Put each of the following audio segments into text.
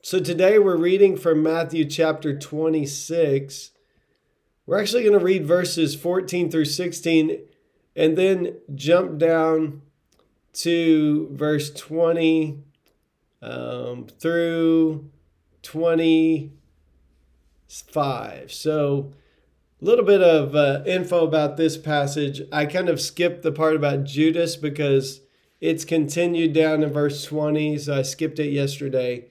So today we're reading from Matthew chapter 26. We're actually going to read verses 14 through 16 and then jump down to verse 20 um, through 25. So a little bit of uh, info about this passage. I kind of skipped the part about Judas because it's continued down in verse 20, so I skipped it yesterday.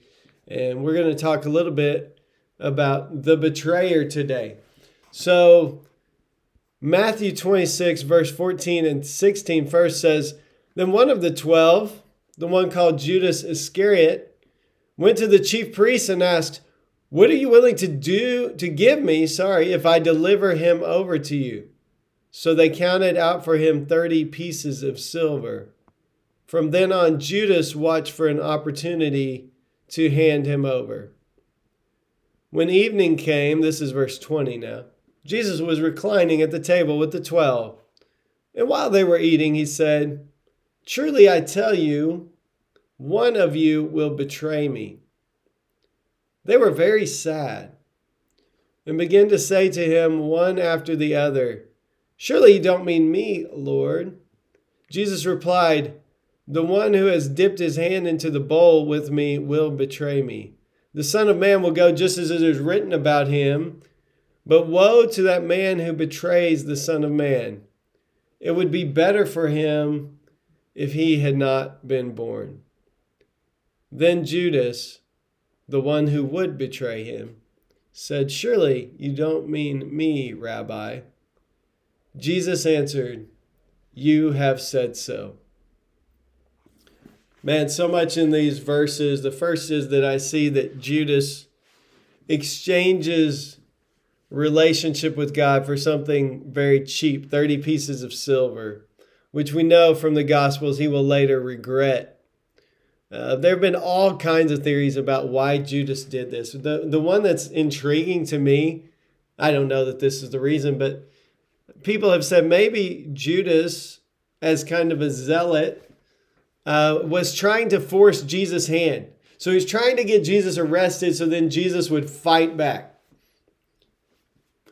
And we're going to talk a little bit about the betrayer today. So, Matthew 26, verse 14 and 16 first says, Then one of the twelve, the one called Judas Iscariot, went to the chief priests and asked, what are you willing to do to give me, sorry, if I deliver him over to you? So they counted out for him 30 pieces of silver. From then on, Judas watched for an opportunity to hand him over. When evening came, this is verse 20 now, Jesus was reclining at the table with the twelve. And while they were eating, he said, Truly I tell you, one of you will betray me. They were very sad and began to say to him one after the other, Surely you don't mean me, Lord. Jesus replied, The one who has dipped his hand into the bowl with me will betray me. The Son of Man will go just as it is written about him. But woe to that man who betrays the Son of Man. It would be better for him if he had not been born. Then Judas, the one who would betray him, said, Surely you don't mean me, Rabbi. Jesus answered, You have said so. Man, so much in these verses. The first is that I see that Judas exchanges relationship with God for something very cheap 30 pieces of silver, which we know from the Gospels he will later regret uh, there have been all kinds of theories about why Judas did this. The, the one that's intriguing to me, I don't know that this is the reason, but people have said maybe Judas, as kind of a zealot, uh, was trying to force Jesus' hand. So he's trying to get Jesus arrested so then Jesus would fight back.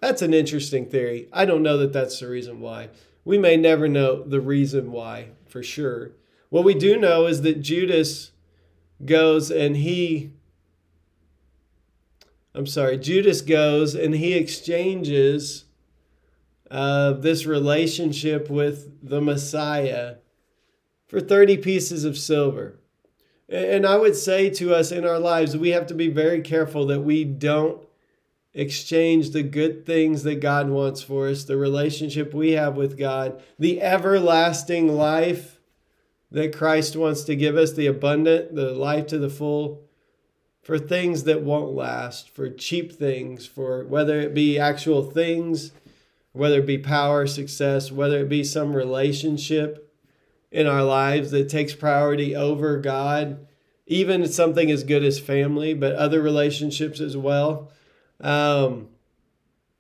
That's an interesting theory. I don't know that that's the reason why. We may never know the reason why for sure. What we do know is that Judas goes and he, I'm sorry, Judas goes and he exchanges uh, this relationship with the Messiah for 30 pieces of silver. And I would say to us in our lives, we have to be very careful that we don't exchange the good things that God wants for us, the relationship we have with God, the everlasting life that Christ wants to give us the abundant, the life to the full, for things that won't last, for cheap things, for whether it be actual things, whether it be power, success, whether it be some relationship in our lives that takes priority over God, even something as good as family, but other relationships as well. Um,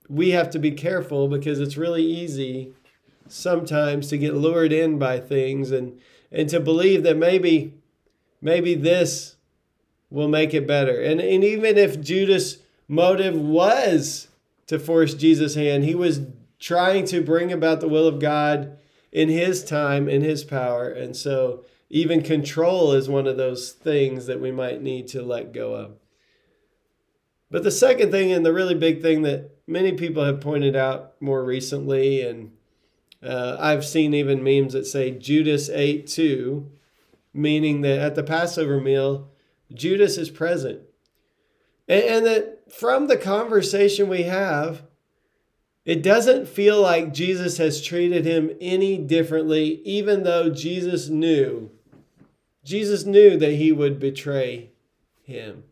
we have to be careful because it's really easy sometimes to get lured in by things and and to believe that maybe maybe this will make it better. And and even if Judas' motive was to force Jesus' hand, he was trying to bring about the will of God in his time, in his power. And so even control is one of those things that we might need to let go of. But the second thing, and the really big thing that many people have pointed out more recently, and uh, I've seen even memes that say Judas ate too, meaning that at the Passover meal, Judas is present. And, and that from the conversation we have, it doesn't feel like Jesus has treated him any differently, even though Jesus knew. Jesus knew that he would betray him.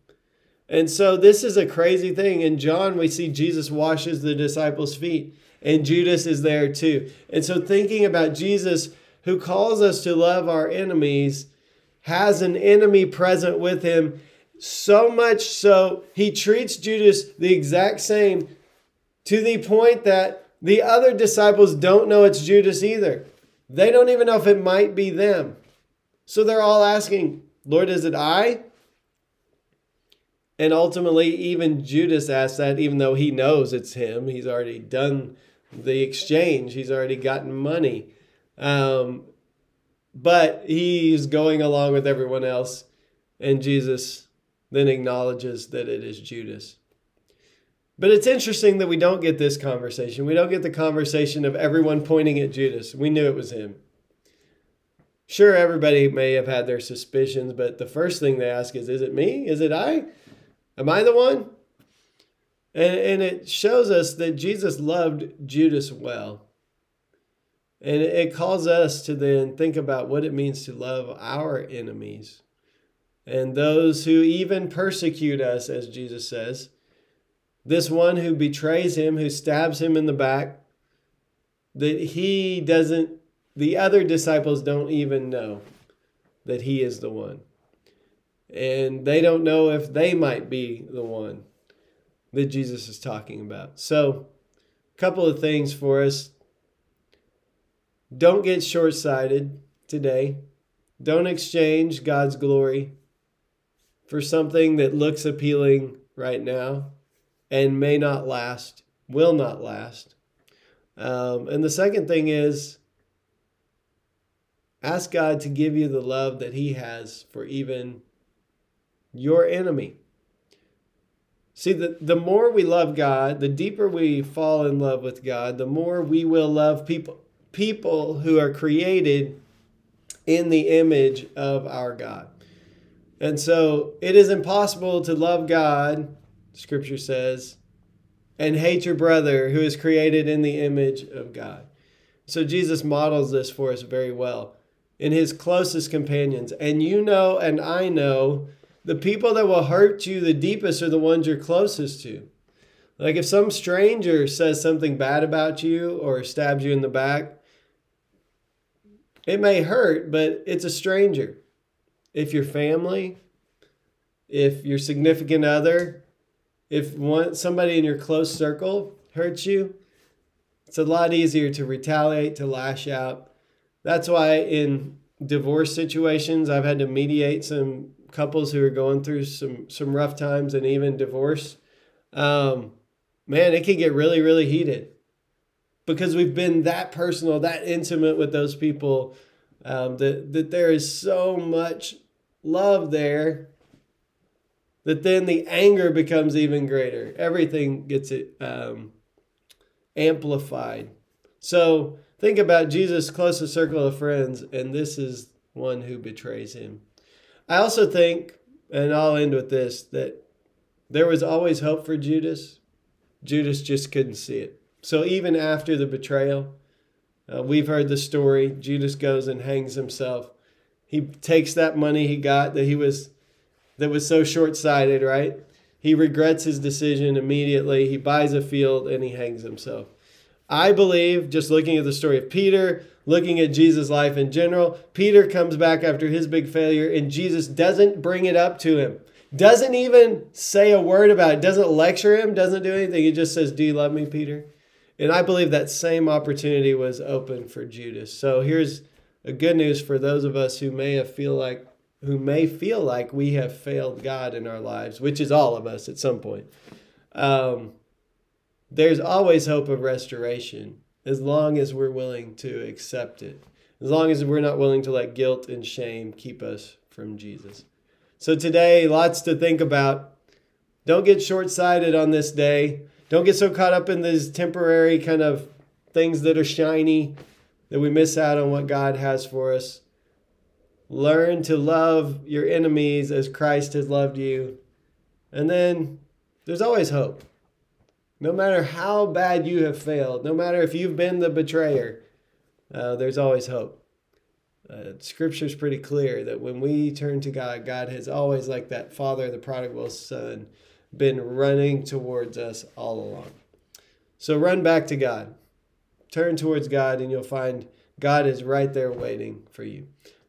And so this is a crazy thing. In John, we see Jesus washes the disciples' feet, and Judas is there too. And so thinking about Jesus, who calls us to love our enemies, has an enemy present with him, so much so he treats Judas the exact same to the point that the other disciples don't know it's Judas either. They don't even know if it might be them. So they're all asking, Lord, is it I? And ultimately, even Judas asks that, even though he knows it's him. He's already done the exchange, he's already gotten money. Um, but he's going along with everyone else. And Jesus then acknowledges that it is Judas. But it's interesting that we don't get this conversation. We don't get the conversation of everyone pointing at Judas. We knew it was him. Sure, everybody may have had their suspicions, but the first thing they ask is Is it me? Is it I? Am I the one? And, and it shows us that Jesus loved Judas well. And it calls us to then think about what it means to love our enemies and those who even persecute us, as Jesus says. This one who betrays him, who stabs him in the back, that he doesn't, the other disciples don't even know that he is the one. And they don't know if they might be the one that Jesus is talking about. So, a couple of things for us. Don't get short sighted today. Don't exchange God's glory for something that looks appealing right now and may not last, will not last. Um, and the second thing is ask God to give you the love that He has for even your enemy. See, the, the more we love God, the deeper we fall in love with God, the more we will love people, people who are created in the image of our God. And so it is impossible to love God, scripture says, and hate your brother who is created in the image of God. So Jesus models this for us very well in his closest companions. And you know, and I know the people that will hurt you the deepest are the ones you're closest to. Like if some stranger says something bad about you or stabs you in the back, it may hurt, but it's a stranger. If your family, if your significant other, if one somebody in your close circle hurts you, it's a lot easier to retaliate, to lash out. That's why in divorce situations, I've had to mediate some couples who are going through some some rough times and even divorce, um, man, it can get really really heated because we've been that personal, that intimate with those people. Um, that that there is so much love there that then the anger becomes even greater. Everything gets it um, amplified. So think about Jesus' closest circle of friends, and this is one who betrays him. I also think, and I'll end with this, that there was always hope for Judas. Judas just couldn't see it. So even after the betrayal, uh, we've heard the story. Judas goes and hangs himself. He takes that money he got that he was that was so short-sighted, right? He regrets his decision immediately. He buys a field and he hangs himself. I believe, just looking at the story of Peter, looking at Jesus' life in general, Peter comes back after his big failure and Jesus doesn't bring it up to him. Doesn't even say a word about it, doesn't lecture him, doesn't do anything. He just says, Do you love me, Peter? And I believe that same opportunity was open for Judas. So here's a good news for those of us who may have feel like who may feel like we have failed God in our lives, which is all of us at some point. Um, there's always hope of restoration as long as we're willing to accept it, as long as we're not willing to let guilt and shame keep us from Jesus. So today, lots to think about. Don't get short sighted on this day. Don't get so caught up in these temporary kind of things that are shiny that we miss out on what God has for us. Learn to love your enemies as Christ has loved you. And then there's always hope. No matter how bad you have failed, no matter if you've been the betrayer, uh, there's always hope. Uh, scripture's pretty clear that when we turn to God, God has always, like that father, the prodigal son, been running towards us all along. So run back to God. Turn towards God, and you'll find God is right there waiting for you.